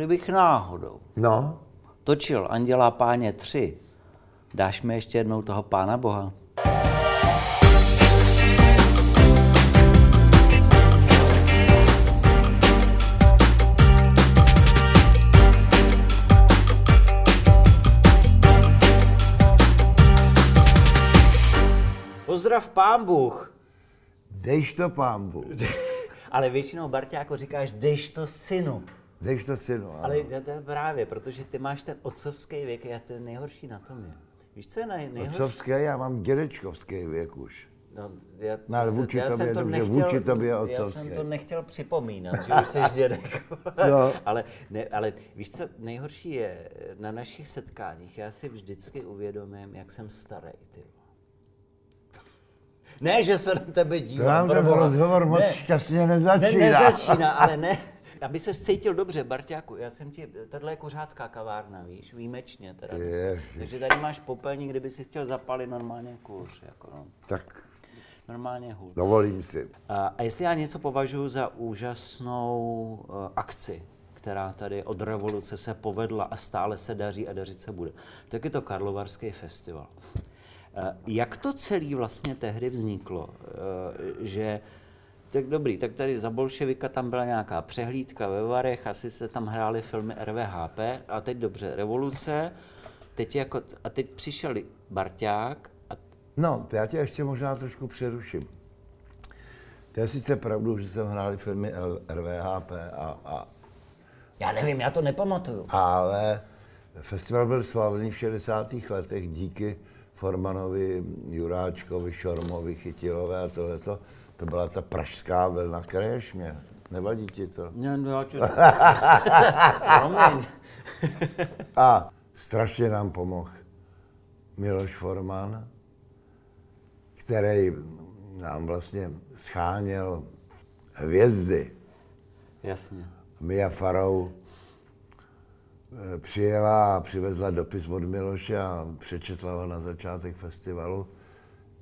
kdybych náhodou No, točil Anděla páně 3, dáš mi ještě jednou toho pána boha? Pozdrav pán Bůh. dejš to pámbu. Ale většinou Barťáko říkáš, dejš to synu. Dejš to synu. ano. Ale to, to je právě, protože ty máš ten otcovský věk a to je nejhorší na tom je. Víš, co je nej, nejhorší? Otcovský, já mám dědečkovský věk už. No, já, No, ale se- vůči já tobě jsem to nechtěl, vůči tobě je Já jsem to nechtěl připomínat, že už jsi dědek. No. ale, ne, ale víš co, nejhorší je, na našich setkáních já si vždycky uvědomím, jak jsem starý, ty. Ne, že se na tebe To dívám. nám ten rozhovor moc Ne. šťastně Ne, nezačíná. nezačíná, ale ne. Aby se cítil dobře, Barťáku, já jsem ti, tohle je kuřácká kavárna, víš, výjimečně teda. Ježiš. Takže tady máš popelník, kdyby si chtěl zapalit normálně kouř, jako no, Tak normálně hůl. dovolím si. A, a jestli já něco považuji za úžasnou uh, akci, která tady od revoluce se povedla a stále se daří a dařit se bude, tak je to Karlovarský festival. Uh, jak to celé vlastně tehdy vzniklo, uh, že tak dobrý, tak tady za bolševika tam byla nějaká přehlídka ve Varech, asi se tam hrály filmy RVHP a teď dobře, revoluce, teď jako, a teď přišel Barťák a No, já tě ještě možná trošku přeruším. To je sice pravdu, že jsem hráli filmy RVHP, a, a, já nevím, já to nepamatuju. ale festival byl slavný v 60. letech díky Formanovi, Juráčkovi, Šormovi, Chytilové a tohleto. To byla ta pražská vlna krešmě. Nevadí ti to? Ne, no, já. Promiň. A strašně nám pomohl Miloš Forman, který nám vlastně scháněl hvězdy. Jasně. Mia Farou přijela a přivezla dopis od Miloše a přečetla ho na začátek festivalu.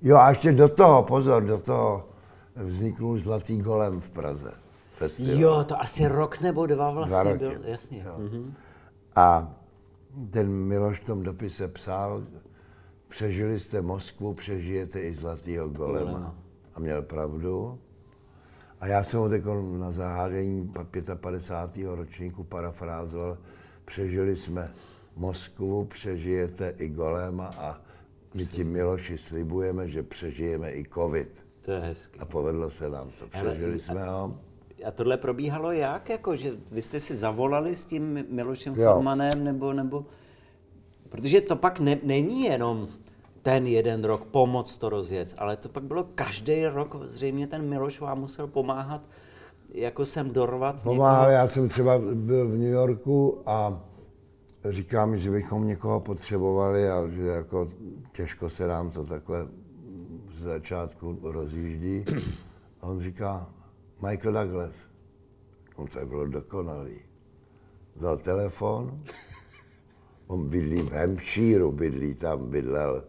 Jo a ještě do toho, pozor, do toho vzniknul Zlatý golem v Praze. Festival. Jo, to asi rok nebo dva vlastně Dva roky. byl, jasně. Jo. Mhm. A ten Miloš v tom dopise psal, přežili jste Moskvu, přežijete i Zlatýho golema. Golema. A měl pravdu. A já jsem ho teď na zahájení 55. ročníku parafrázoval, přežili jsme Moskvu, přežijete i golema a my ti Miloši slibujeme, že přežijeme i covid. To je hezky. A povedlo se nám to, Ale- přežili jsme ho. A tohle probíhalo jak? Jako, že vy jste si zavolali s tím Milošem Jo. Formanem, nebo, nebo... Protože to pak ne, není jenom ten jeden rok pomoc to rozjet, ale to pak bylo každý rok, zřejmě ten Miloš vám musel pomáhat, jako jsem dorvat Pomáhal, já jsem třeba byl v New Yorku a říká mi, že bychom někoho potřebovali a že jako těžko se nám to takhle z začátku rozjíždí. A on říká, Michael Douglas. No to bylo dokonalý. Vzal telefon, on bydlí v Hampshireu, bydlí tam, bydlel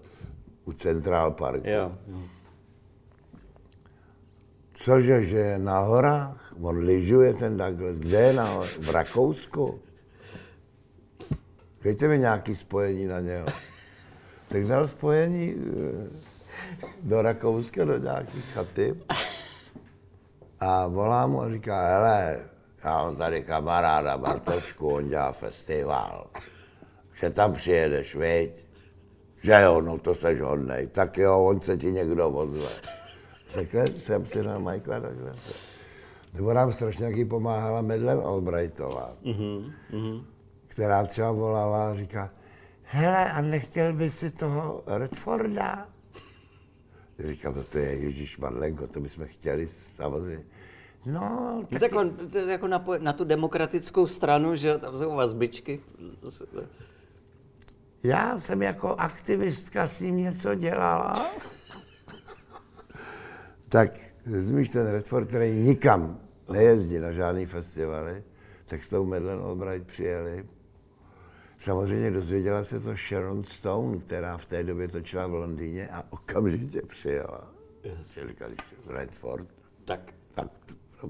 u Central Parku. Jo, jo. Cože, že je na horách? On lyžuje ten Douglas. Kde je na? V Rakousku? Dejte mi nějaký spojení na něho. Tak dal spojení eh, do Rakouska, do nějaký chaty. A volá mu a říká, hele, já mám tady kamaráda Bartošku, on dělá festival. Že tam přijedeš, viď? Že jo, no to seš hodnej. Tak jo, on se ti někdo ozve. Takhle jsem si na Michaela Douglase. Nebo nám strašně taky pomáhala Medlem Albrightová, mm-hmm. která třeba volala a říká, hele, a nechtěl by si toho Redforda? Říkám, no to je Ježíš Marlenko, to bychom chtěli samozřejmě. No, No tak tak on, to jako na, na tu demokratickou stranu, že tam jsou vazbičky. já jsem jako aktivistka s ním něco dělala. tak zmíš ten Redford, který nikam nejezdí na žádný festivaly, tak s tou Madeleine Albright přijeli. Samozřejmě dozvěděla se to Sharon Stone, která v té době točila v Londýně a okamžitě přijela. Yes. Říkali, Redford, Tak tak to.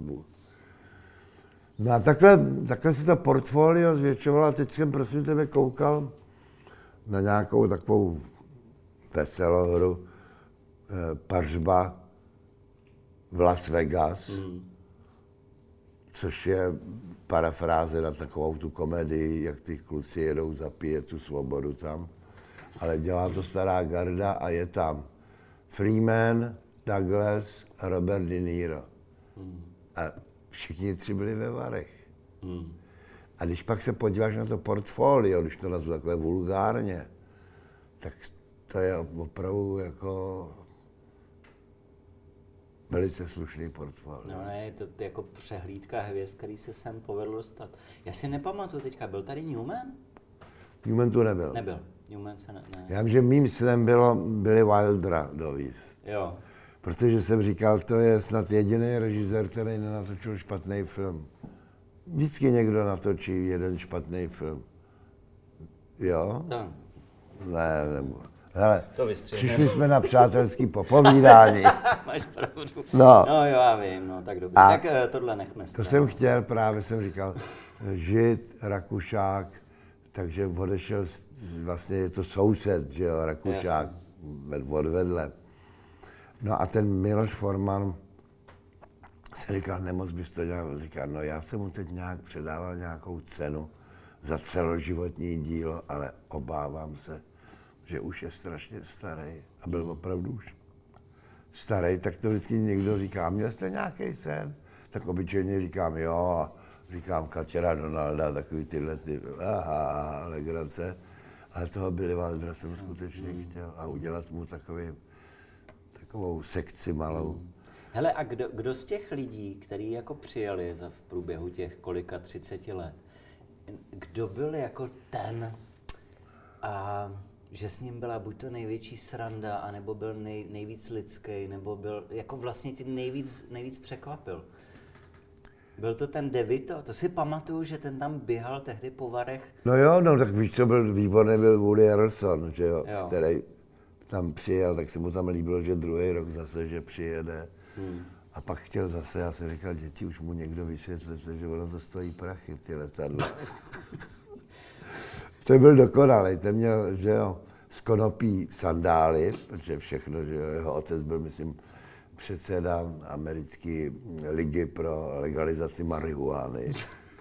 No a takhle, takhle se to portfolio zvětšovalo a teď jsem prosím tebe koukal na nějakou takovou veselohru eh, Pařba v Las Vegas, mm. Což je parafráze na takovou tu komedii, jak ty kluci jedou zapíjet tu svobodu tam. Ale dělá to stará garda a je tam Freeman, Douglas Robert De Niro. A všichni tři byli ve Varech. A když pak se podíváš na to portfolio, když to nazvu takhle vulgárně, tak to je opravdu jako velice slušný portfolio. No ne, je to jako přehlídka hvězd, který se sem povedl dostat. Já si nepamatuju teďka, byl tady Newman? Newman tu nebyl. Nebyl. Newman se ne, ne. Já vím, že mým snem bylo, byli Wildra dovíst. Jo. Protože jsem říkal, to je snad jediný režisér, který nenatočil špatný film. Vždycky někdo natočí jeden špatný film. Jo? No. Ne, nebo... Hele, To přišli jsme na přátelský popovídání. Máš pravdu. No. no jo, já vím, no tak dobře. A tak eh, tohle nechme To stranou. jsem chtěl, právě jsem říkal, žid, Rakušák, takže odešel, vlastně je to soused, že jo, Rakušák, ved- odvedle. No a ten Miloš Forman se říkal, nemoc bys to dělal. Říkal, no já jsem mu teď nějak předával nějakou cenu za celoživotní dílo, ale obávám se, že už je strašně starý. A byl opravdu už starý, tak to vždycky někdo říká, měl jste nějaký sen? Tak obyčejně říkám, jo, a říkám Katěra Donalda, takový tyhle ty, aha, legrace. Ale toho Billy Wildera jsem skutečně chtěl a udělat mu takový, takovou sekci malou. Hele, a kdo, kdo z těch lidí, kteří jako přijeli za v průběhu těch kolika 30 let, kdo byl jako ten, a že s ním byla buď to největší sranda, anebo byl nej, nejvíc lidský, nebo byl, jako vlastně ti nejvíc, nejvíc překvapil? Byl to ten Devito? To si pamatuju, že ten tam běhal tehdy po varech. No jo, no tak víš, co byl výborný, byl Woody Harrelson, že jo, Jo. který tam přijel, tak se mu tam líbilo, že druhý rok zase, že přijede. Hmm. A pak chtěl zase, já jsem říkal, děti, už mu někdo vysvětlete, že ono to stojí prachy, ty letadla. to byl dokonalý, ten měl, že jo, z konopí sandály, protože všechno, že jo, jeho otec byl, myslím, předseda americké ligy pro legalizaci marihuany.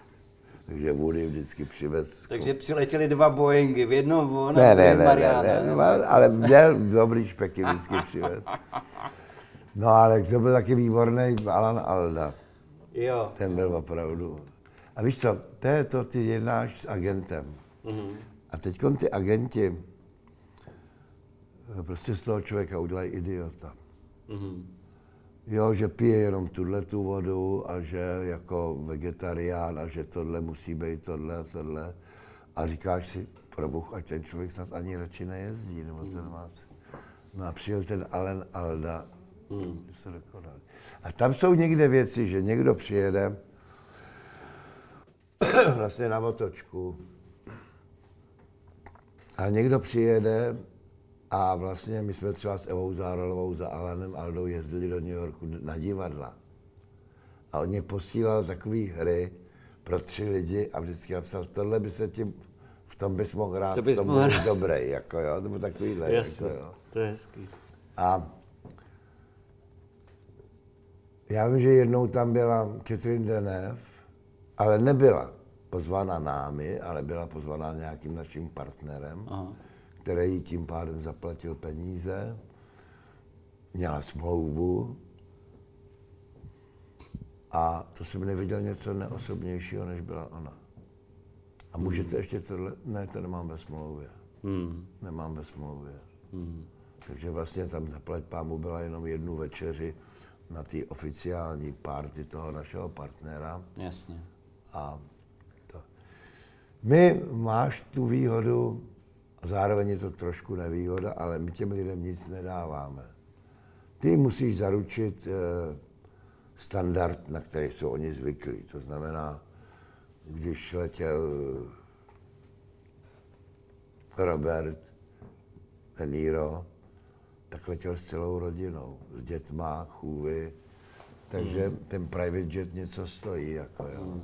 Takže Woody vždycky přivez Takže přiletěli dva Boeingy, v jednom on ne, ne, ne, Mariana, ne, ne, nebo- ne, ale měl dobrý špeky vždycky přivez. No ale to byl taky výborný Alan Alda. Jo. Ten byl opravdu. A víš co, to je to, ty jednáš s agentem. Mhm. A teď ty agenti eh, prostě z toho člověka udělají idiota. Mhm. Jo, že pije jenom tuhle tu vodu a že jako vegetarián a že tohle musí být tohle a tohle. A říkáš si, pro Bůh, ať ten člověk snad ani radši nejezdí, nebo ten má. co. No a přijel ten Allen Alda, hmm. se dokonal. A tam jsou někde věci, že někdo přijede vlastně na otočku a někdo přijede a vlastně my jsme třeba s Evou Zárolovou za Alanem Aldou jezdili do New Yorku na divadla. A on mě posílal takové hry pro tři lidi a vždycky napsal, tohle by se ti, v tom bys mohl hrát, To bys mohl hrát. dobrý, jako jo, to bylo takovýhle, Jasně, jako jo. to je hezký. A já vím, že jednou tam byla Catherine Deneuve, ale nebyla pozvána námi, ale byla pozvána nějakým naším partnerem, Aha. který jí tím pádem zaplatil peníze, měla smlouvu a to jsem neviděl něco neosobnějšího, než byla ona. A můžete ještě tohle? Ne, to nemám ve smlouvě. Hmm. Nemám ve smlouvě. Takže vlastně tam zaplať pámu byla jenom jednu večeři na té oficiální party toho našeho partnera. Jasně. A. My máš tu výhodu, a zároveň je to trošku nevýhoda, ale my těm lidem nic nedáváme. Ty musíš zaručit eh, standard, na který jsou oni zvyklí. To znamená, když letěl Robert De Niro, tak letěl s celou rodinou, s dětma, chůvy, takže ten private jet něco stojí, jako jo.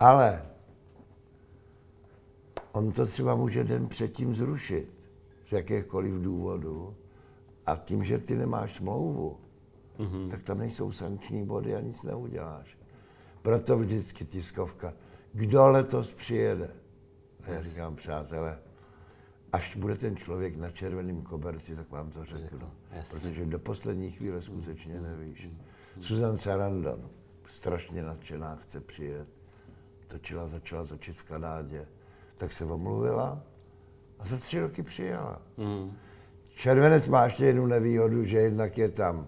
Ale on to třeba může den předtím zrušit z jakéhokoliv důvodu a tím, že ty nemáš smlouvu, mm-hmm. tak tam nejsou sankční body a nic neuděláš. Proto vždycky tiskovka. Kdo letos přijede? A já říkám, přátelé, až bude ten člověk na červeném koberci, tak vám to řeknu. Protože do poslední chvíle skutečně nevíš. Susan Sarandon, strašně nadšená, chce přijet. Točila, začala točit v Kanádě. Tak se omluvila a za tři roky přijela. Mm. Červenec má ještě jednu nevýhodu, že jednak je tam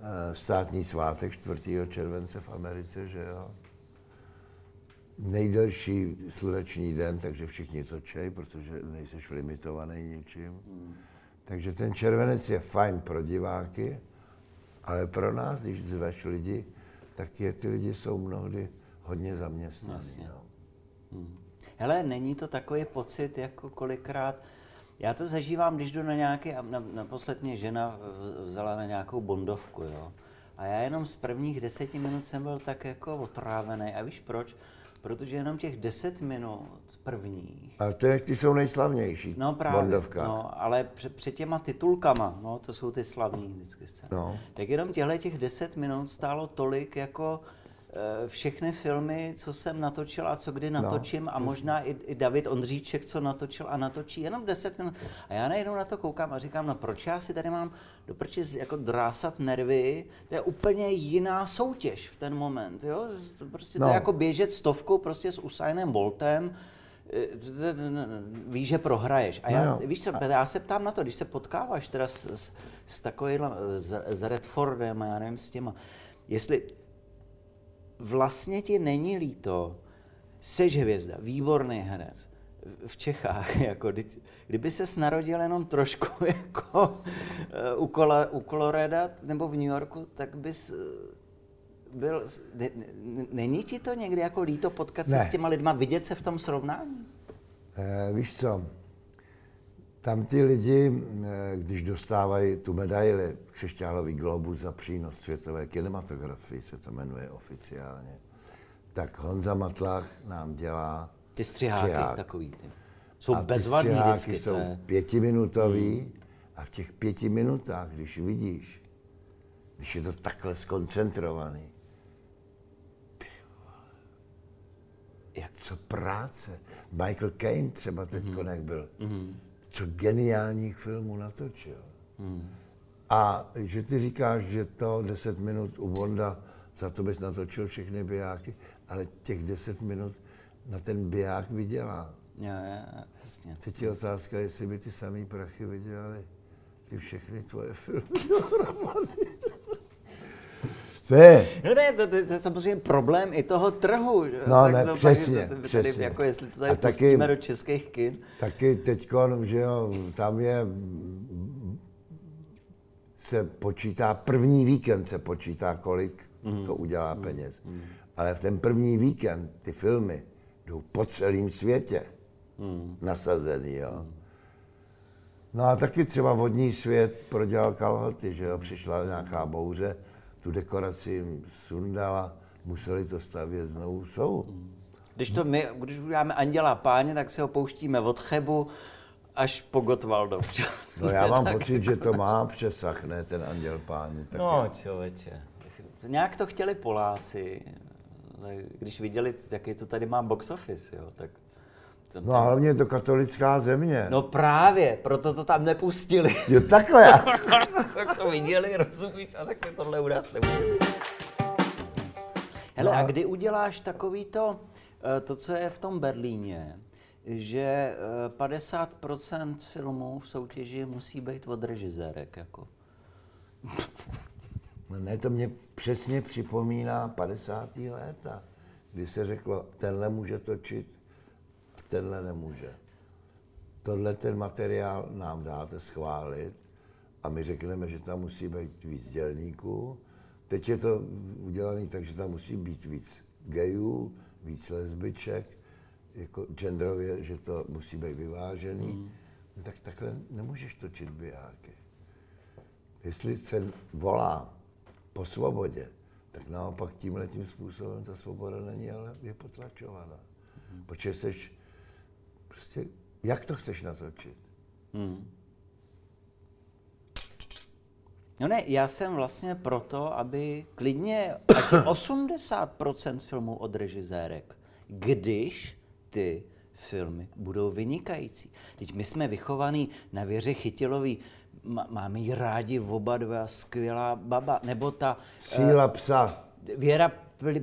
eh, státní svátek 4. července v Americe, že jo nejdelší sluneční den, takže všichni točej, protože nejseš limitovaný ničím. Hmm. Takže ten červenec je fajn pro diváky, ale pro nás, když zveš lidi, tak je, ty lidi jsou mnohdy hodně zaměstnaní. No. Hmm. Hele, není to takový pocit, jako kolikrát, já to zažívám, když jdu na nějaký, naposled mě žena vzala na nějakou bondovku, jo. A já jenom z prvních deseti minut jsem byl tak jako otrávený. A víš proč? protože jenom těch 10 minut prvních. A to je, ty jsou nejslavnější. No právě, no, ale před, před těma titulkama, no, to jsou ty slavní vždycky scény. No. Tak jenom těchto těch 10 minut stálo tolik jako Eh, všechny filmy, co jsem natočil a co kdy no, natočím no, a možná i, i David Ondříček, co natočil a natočí jenom 10 minut. A já najednou na to koukám a říkám, no proč já si tady mám do jako drásat nervy, to je úplně jiná soutěž v ten moment, jo? Prostě no. to je no. jako běžet stovkou prostě s Usainem Boltem, eh, víš, že prohraješ. A já, no víš co, já se ptám na to, když se potkáváš teda s, s, s takovým, s, s Redfordem a já nevím, s těma, jestli vlastně ti není líto, seš hvězda, výborný herec v Čechách, jako, kdyby se narodil jenom trošku jako eh, u, Kola, u Coloreda nebo v New Yorku, tak bys eh, byl, ne, není ti to někdy jako líto potkat se ne. s těma lidma, vidět se v tom srovnání? Eh, víš co, tam ty lidi, eh, když dostávají tu medaili Křišťálový globus za přínos světové kinematografii, se to jmenuje oficiálně, tak Honza Matlach nám dělá Ty střiháky střihák. takový. Jsou bezvadní vždycky. jsou je... pětiminutový hmm. a v těch pěti minutách, když vidíš, když je to takhle skoncentrovaný, jak co práce. Michael Caine třeba teď mm-hmm. byl. Mm-hmm co geniálních filmů natočil. Hmm. A že ty říkáš, že to 10 minut u Bonda, za to bys natočil všechny bijáky, ale těch 10 minut na ten biják vydělá. Já, já, jasně. Teď je otázka, jestli by ty samý prachy vydělali ty všechny tvoje filmy To je. No ne, to, to, to je samozřejmě problém i toho trhu. Že? No tak ne, to, přesně, to, to, přesně. Tady, jako jestli to tady A taky, do českých kin. Taky teď, že jo, tam je, se počítá, první víkend se počítá, kolik mm. to udělá mm. peněz. Mm. Ale v ten první víkend ty filmy jdou po celém světě mm. nasazený, jo. Mm. No a taky třeba vodní svět prodělal kalhoty, že jo, přišla nějaká bouře, tu dekoraci jim sundala, museli to stavět znovu, jsou. Když to my, když uděláme Anděla páně, tak se ho pouštíme od Chebu až po Gotwaldov. No já mám pocit, že to má přesah, ne ten Anděl páně. Tak no člověče, nějak to chtěli Poláci, když viděli, jaký to tady má box office, jo, tak No a hlavně je to katolická země. No právě, proto to tam nepustili. Jo takhle. tak to viděli, rozumíš, a řekli, tohle u nás. Hele, no. a kdy uděláš takový to, eh, to, co je v tom Berlíně, že 50% eh, filmů v soutěži musí být od režisérek, jako. No ne, to mě přesně připomíná 50. léta, kdy se řeklo, tenhle může točit tenhle nemůže. Tohle ten materiál nám dáte schválit a my řekneme, že tam musí být víc dělníků. Teď je to udělané tak, že tam musí být víc gejů, víc lesbiček, jako genderově, že to musí být vyvážený. Mm. Tak takhle nemůžeš točit bijáky. Jestli se volá po svobodě tak naopak tímhle tím způsobem ta svoboda není, ale je potlačována. Hmm. Protože seš, prostě, jak to chceš natočit? Hmm. No ne, já jsem vlastně proto, aby klidně ať 80% filmů od režisérek, když ty filmy budou vynikající. Teď my jsme vychovaní na věře Chytilový, máme ji rádi oba dva, skvělá baba, nebo ta... Síla psa. Věra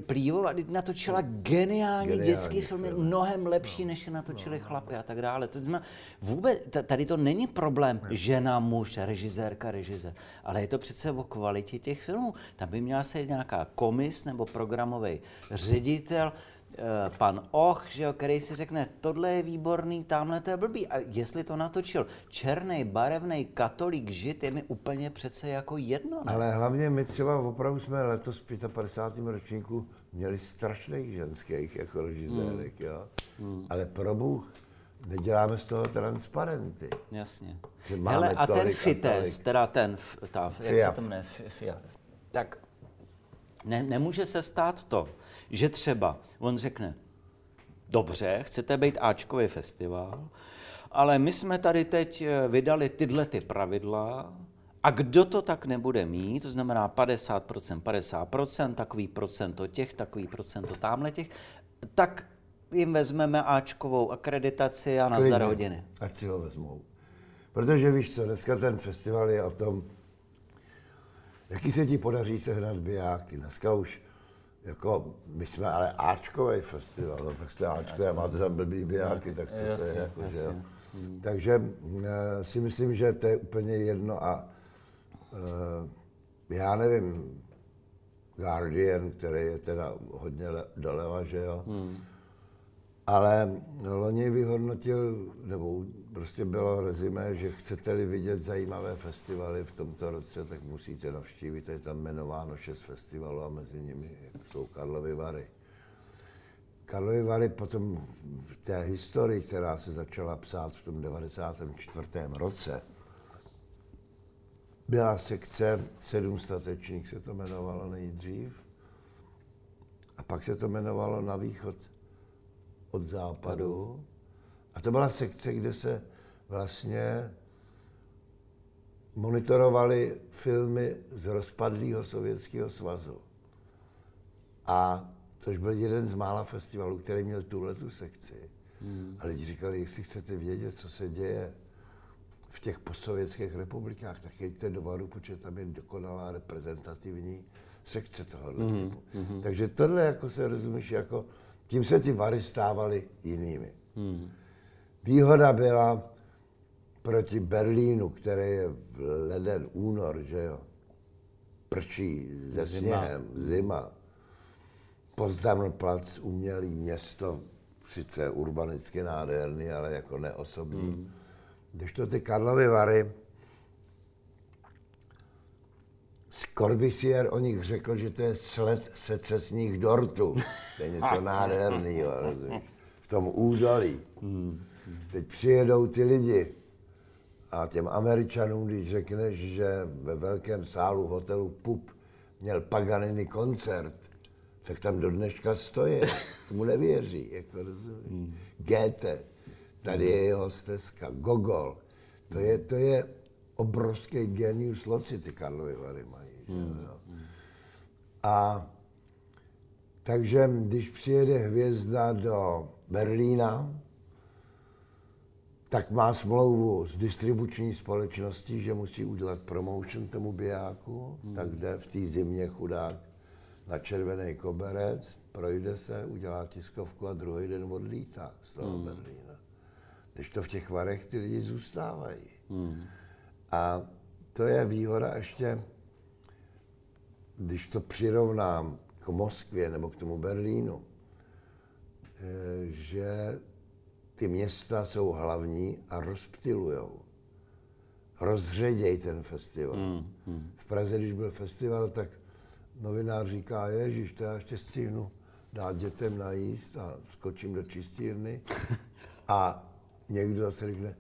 Plívová natočila geniální, geniální dětský film, film, mnohem lepší, no. než je natočili no. chlapy a tak dále. To znamená, vůbec, tady to není problém ne. žena, muž, režisérka, režisér, ale je to přece o kvalitě těch filmů. Tam by měla se nějaká komis nebo programový ředitel, pan Och, že jo, který si řekne, tohle je výborný, tamhle to je blbý. A jestli to natočil černý, barevný katolík žid, je mi úplně přece jako jedno. Ne? Ale hlavně my třeba opravdu jsme letos v 55. ročníku měli strašných ženských jako režisérek, hmm. jo. Hmm. Ale pro Bůh, neděláme z toho transparenty. Jasně. Hele, a ten FITES, teda ten, ta, jak se to jmenuje, tak ne, nemůže se stát to, že třeba on řekne, dobře, chcete být Ačkový festival, ale my jsme tady teď eh, vydali tyhle ty pravidla a kdo to tak nebude mít, to znamená 50%, 50%, takový procento těch, takový procento tamhle těch, tak jim vezmeme Ačkovou akreditaci a nazdar hodiny. Ať si ho vezmou. Protože víš co, dneska ten festival je o tom, jaký se ti podaří sehnat bijáky. Dneska už jako, my jsme ale Ačkový festival, no, tak jste Ačkové, máte tam blbý bijáky, tak co jasně, to je, jako, že jo. Hmm. Takže uh, si myslím, že to je úplně jedno a uh, já nevím, Guardian, který je teda hodně le, doleva, že jo, hmm. Ale loni vyhodnotil, nebo prostě bylo rezime, že chcete-li vidět zajímavé festivaly v tomto roce, tak musíte navštívit. Je tam jmenováno šest festivalů a mezi nimi jsou Karlovy Vary. Karlovy Vary potom v té historii, která se začala psát v tom 94. roce, byla sekce sedm statečných, se to jmenovalo nejdřív. A pak se to jmenovalo na východ od západu. A to byla sekce, kde se vlastně monitorovali filmy z rozpadlého Sovětského svazu. A což byl jeden z mála festivalů, který měl tuhle tu sekci. Hmm. A lidi říkali, jestli chcete vědět, co se děje v těch postsovětských republikách, tak jeďte do Varu, protože tam je dokonalá reprezentativní sekce tohohle hmm. typu. Hmm. Takže tohle, jako se rozumíš, jako tím se ty Vary stávaly jinými. Hmm. Výhoda byla proti Berlínu, který je v leden, únor, že jo, prčí ze sněhem, zima. Pozdaml plac, umělý město, sice urbanicky nádherný, ale jako neosobní. Hmm. Když to ty Karlovy Vary, Corbisier o nich řekl, že to je sled secesních dortů. To je něco nádherného, v tom údolí. Teď přijedou ty lidi a těm Američanům, když řekneš, že ve velkém sálu hotelu Pup měl Paganini koncert, tak tam do dneška stojí. Tomu nevěří, jako rozumíš. Hmm. Goethe, tady je jeho stezka, Gogol. To je, to je obrovský genius loci, ty Karlovy Vary mají. Hmm. A takže když přijede hvězda do Berlína, tak má smlouvu s distribuční společností, že musí udělat promotion tomu bijáku, hmm. tak jde v té zimě chudák na červený koberec, projde se, udělá tiskovku a druhý den odlítá z toho hmm. Berlína. Když to v těch varech ty lidi zůstávají. Hmm. A to je výhoda ještě, když to přirovnám k Moskvě nebo k tomu Berlínu, eh, že ty města jsou hlavní a rozptilujou. Rozředěj ten festival. Mm, mm. V Praze, když byl festival, tak novinář říká, ježiš, to já ještě stihnu dát dětem najíst a skočím do čistírny. a někdo zase řekne,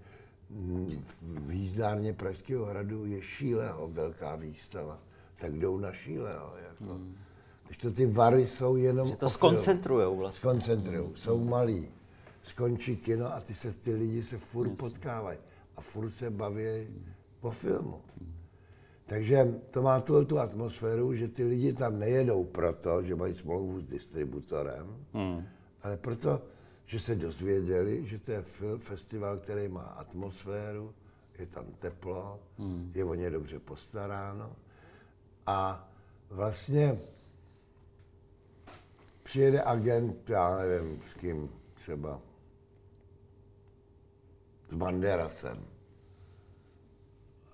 v jízdárně Pražského hradu je Šíleho velká výstava. Tak jdou na Šíleho. Jako. Mm. Když to ty vary jsou jenom Že to skoncentrujou vlastně. Skoncentrují, jsou malí. Skončí kino a ty, se, ty lidi se furt potkávají a furt se baví po filmu. Takže to má tu, tu atmosféru, že ty lidi tam nejedou proto, že mají smlouvu s distributorem, hmm. ale proto, že se dozvěděli, že to je film, festival, který má atmosféru, je tam teplo, hmm. je o ně dobře postaráno a vlastně přijede agent, já nevím s kým, třeba s Banderasem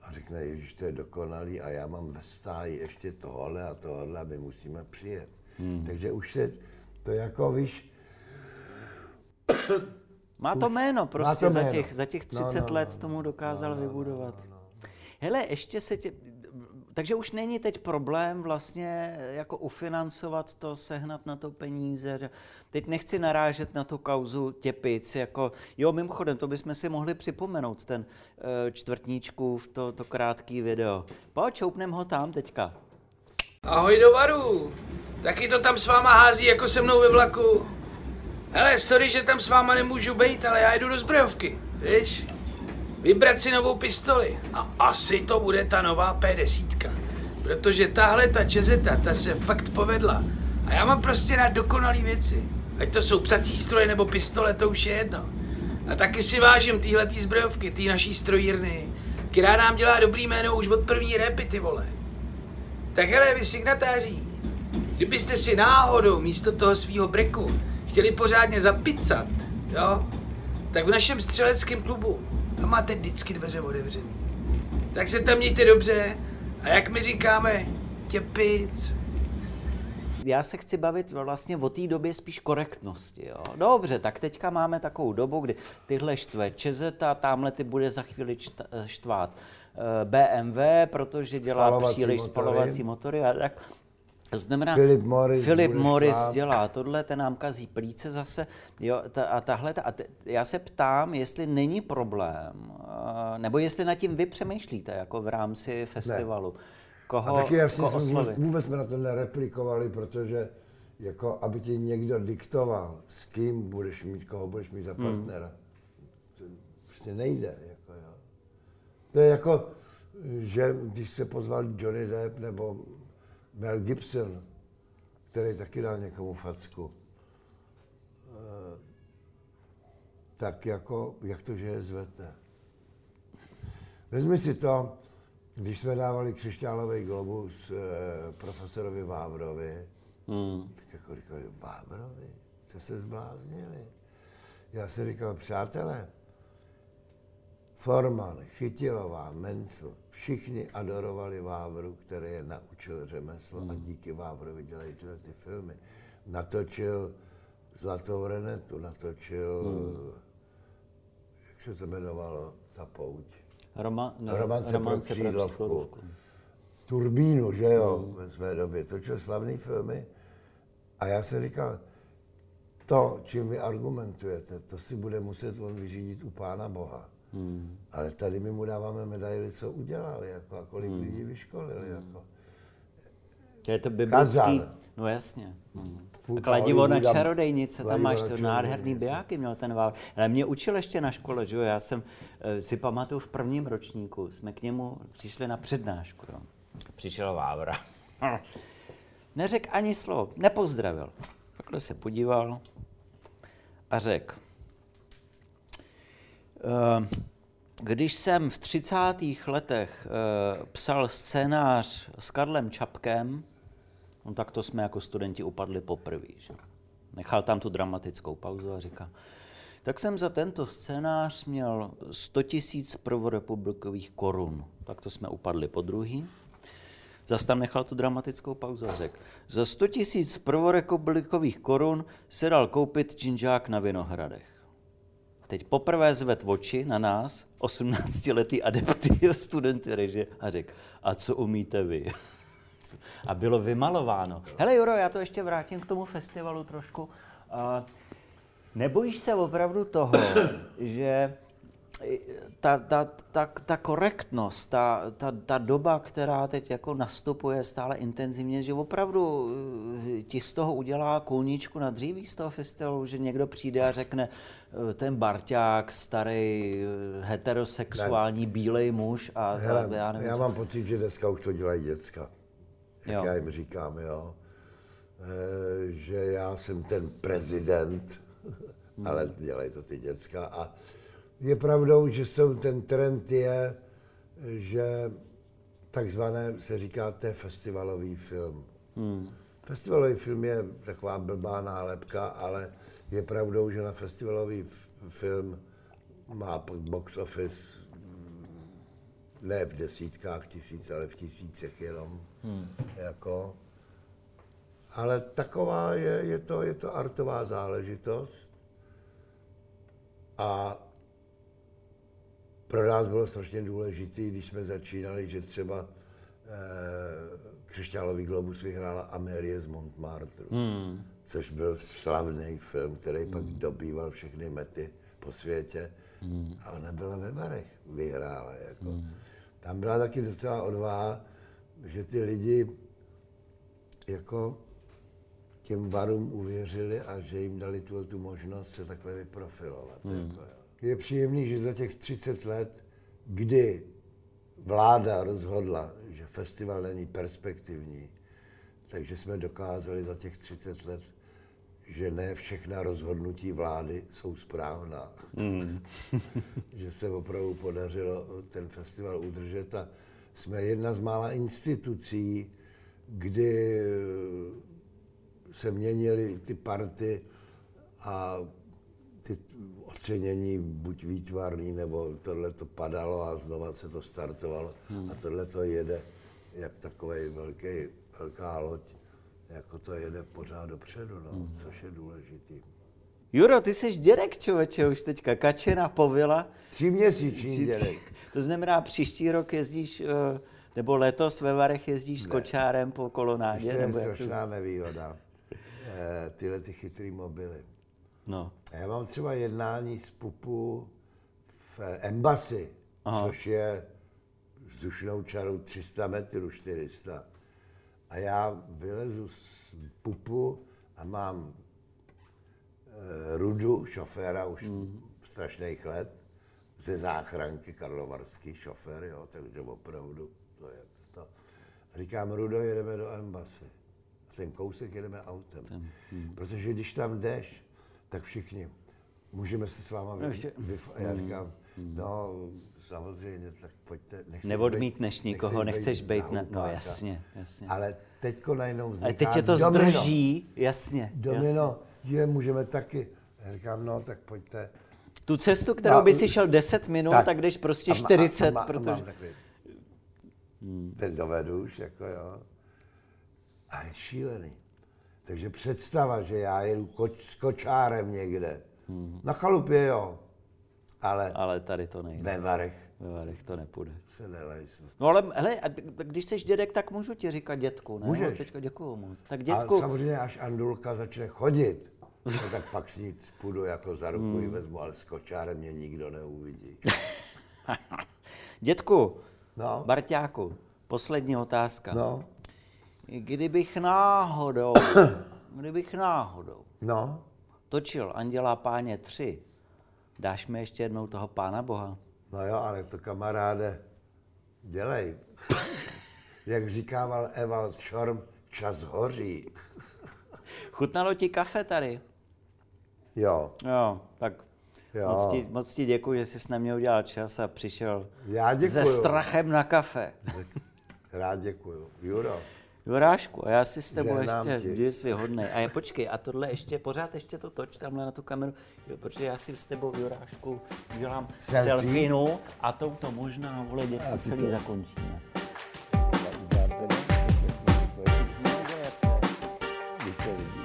a řekne, Ježíš, to je dokonalý a já mám ve stáji ještě tohle a tohle a my musíme přijet. Hmm. Takže už se to jako, víš, Má to jméno prostě to za, jméno. těch, za těch No, 30 no, no, let no, tomu dokázal no, no, no, vybudovat. no, no. Hele, ještě se tě... Takže už není teď problém vlastně jako ufinancovat to, sehnat na to peníze. Teď nechci narážet na tu kauzu Těpic, jako, jo, mimochodem, to bychom si mohli připomenout, ten uh, čtvrtníčkův, to, to krátký video. Pojď, čoupnem ho tam teďka. Ahoj do varu. Taky to tam s váma hází jako se mnou ve vlaku. Hele, sorry, že tam s váma nemůžu být, ale já jdu do zbrojovky, víš? Vybrat si novou pistoli. A asi to bude ta nová P10. Protože tahle ta čezeta, ta se fakt povedla. A já mám prostě rád dokonalý věci. Ať to jsou psací stroje nebo pistole, to už je jedno. A taky si vážím týhletý zbrojovky, tý naší strojírny, která nám dělá dobrý jméno už od první repy, ty vole. Tak hele, vy signatáři, kdybyste si náhodou místo toho svého breku chtěli pořádně zapicat, jo, tak v našem střeleckém klubu tam máte vždycky dveře otevřený. Tak se tam mějte dobře a jak my říkáme, těpic. Já se chci bavit vlastně o té době spíš korektnosti. Jo? Dobře, tak teďka máme takovou dobu, kdy tyhle štve Čezeta, tamhle ty bude za chvíli štvát eh, BMW, protože dělá Spalovací příliš motory. spalovací motory a tak. To znamená, Philip Morris Philip Morris dělá tohle, ten nám kazí plíce zase. Jo, ta, a tahle, ta, a te, já se ptám, jestli není problém, eh, nebo jestli nad tím vy přemýšlíte, jako v rámci festivalu. Koho, A taky jasně koho jsme, oslovit? vůbec jsme na to nereplikovali, protože jako, aby ti někdo diktoval, s kým budeš mít, koho budeš mít za Hmm. partnera. To prostě nejde. Jako, jo. To je jako, že když se pozval Johnny Depp nebo Mel Gibson, který taky dal někomu facku, eh, tak jako, jak to, že je zvete? Vezmi si to, když jsme dávali křišťálový globus eh, profesorovi Vávrovi, Hmm. tak jako říkali, Vávrovi, co se zbláznili? Já jsem říkal, přátelé, Forman, Chytilová, Mencel, všichni adorovali Vávru, který je naučil řemeslo a díky Vávrovi dělají tyhle ty filmy. Natočil Zlatou Renetu, natočil, jak se to jmenovalo, ta pouť. Roma, no, Romance pro romance křídlovku. Turbínu, že jo, Hmm. ve své době. Točil slavný filmy. A já jsem říkal, to, čím vy argumentujete, to si bude muset on vyřídit u Pána Boha. Hmm. Ale tady my mu dáváme medaily, co udělali, jako, a kolik Hmm. lidí vyškolili. Jako. To je to biblický, Kazan. no jasně. Hmm. A kladivo na čarodejnice, tam máš to nádherný bijáky, měl ten vál. Ale mě učil ještě na škole, že jo, já jsem eh, si pamatuju v prvním ročníku, jsme k němu přišli na přednášku, jo. Přišel Vávra. Neřekl ani slovo, nepozdravil. Takhle se podíval a řekl, když jsem v 30. letech eh, psal scénář s Karlem Čapkem, no tak to jsme jako studenti upadli poprvé. Že? Nechal tam tu dramatickou pauzu a říká, tak jsem za tento scénář měl 100 tisíc prvorepublikových korun. Tak to jsme upadli po druhý. Zas tam nechal tu dramatickou pauzu a řekl, za 100 tisíc prvorepublikových korun se dal koupit činžák na Vinohradech. Teď poprvé zved oči na nás, 18-letý adepty, studenty režie, a řekl, a co umíte vy? a bylo vymalováno. Hele Juro, já to ještě vrátím k tomu festivalu trošku. Nebojíš se opravdu toho, že ta, ta, ta, ta korektnost, ta, ta, ta doba, která teď jako nastupuje stále intenzivně, že opravdu eh, ti z toho udělá kůlničku na dříví z toho festivalu, že někdo přijde a řekne, eh, ten Barťák, starý eh, heterosexuální bílej muž a, Hele, já nevím, já co- mám pocit, že dneska už to dělají děcka. Jak Jo. já jim říkám, jo. E, že já jsem ten prezident, Hmm. ale dělají to ty děcka. A je pravdou, že jsou, ten trend je, že takzvané se říká, to je festivalový film. Hmm. Festivalový film je taková blbá nálepka, ale je pravdou, že na festivalový film má box office mm, ne v desítkách tisíc, ale v tisícech jenom. Hmm. Jako. Ale taková je, je, to, je to artová záležitost. A pro nás bylo strašně důležité, když jsme začínali, že třeba eh, Křišťálový globus vyhrála Amélie z Montmartre, hmm. což byl slavný film, který hmm. pak dobýval všechny mety po světě. Hmm. A ona byla ve Varech, vyhrála. Jako. Hmm. Tam byla taky docela odvaha, že ty lidi jako těm varům uvěřili a že jim dali tu, tu možnost se takhle vyprofilovat. Hmm. Jako, jo. Je příjemný, že za těch 30 let, kdy vláda rozhodla, že festival není perspektivní, takže jsme dokázali za těch 30 let, že ne všechna rozhodnutí vlády jsou správná. Mm. že se opravdu podařilo ten festival udržet a jsme jedna z mála institucí, kdy se měnily ty party a ty ocenění buď výtvarný, nebo tohle to padalo a znova se to startovalo. Hmm. A tohle to jede jak takový velký, velká loď, jako to jede pořád dopředu, no, hmm. což je důležitý. Juro, ty jsi dědek, člověče, už teďka kačena, povila. Tříměsíční dědek. To znamená, příští rok jezdíš, eh, nebo letos ve Varech jezdíš s kočárem po kolonádě? To je strašná nevýhoda. Eh, Tyhle ty chytrý mobily. No. A já mám třeba jednání z pupu v eh, Embassy, Aha. což je vzdušnou čarou 300 metrů, 400. A já vylezu z pupu a mám eh, Rudu, šoféra už mm. strašných let, ze záchranky karlovarský šofér, jo, takže opravdu to je to. A říkám, Rudo, jedeme do Embassy. A ten kousek jedeme autem. Mm. Protože když tam jdeš, tak všichni, můžeme se s váma vy, ještě- vy, a já říkám, no samozřejmě, tak pojďte. Neodmítneš nikoho, nechceš za na- no, jasně, jasně. Ale teďko najednou vzniká Ale teď tě to domino. zdrží, jasně. Domino, je, můžeme taky. Já říkám, no, tak pojďte. jasně. Tu cestu, kterou No, by si šel 10 minut, tak, tak jdeš prostě a má- 40, a má- a protože... Mám takový, ten dovedu už, jako jo. A je šílený. Takže představa, že já jedu koč, s kočárem někde. Na chalupě, jo. Ale Ale tady to nejde. ve Varech Ve Varech to nepůjde. se. No ale hele, a když jsi dědek, tak můžu ti říkat dětku, ne? Můžeš. Teďka děkuju moc. Tak A dětku, samozřejmě, až Andulka začne chodit, no, tak pak s ní půjdu jako za ruku Hmm. vezmu, ale s kočárem mě nikdo neuvidí. dětku, No, Barťáku, poslední otázka. no, Kdybych náhodou, kdybych náhodou no. točil Anděla páně 3, dáš mi ještě jednou toho pána boha? No jo, ale to kamaráde, dělej. Jak říkával Evald Šorm, čas hoří. Chutnalo ti kafe tady? Jo, Jo, tak Jo. moc ti, moc ti děkuji, že jsi na mě udělal čas a přišel Já děkuju. se strachem na kafe. rád děkuju. Juro, Jurášku, a já si s tebou ještě, ti. jdi si hodnej. A je, počkej, a tohle ještě, pořád ještě to toč tamhle na tu kameru, jo, protože já si s tebou, Jurášku, udělám Selfie? selfienu a touto možná, vole, dětku, ty celý to- zakončíme. když se.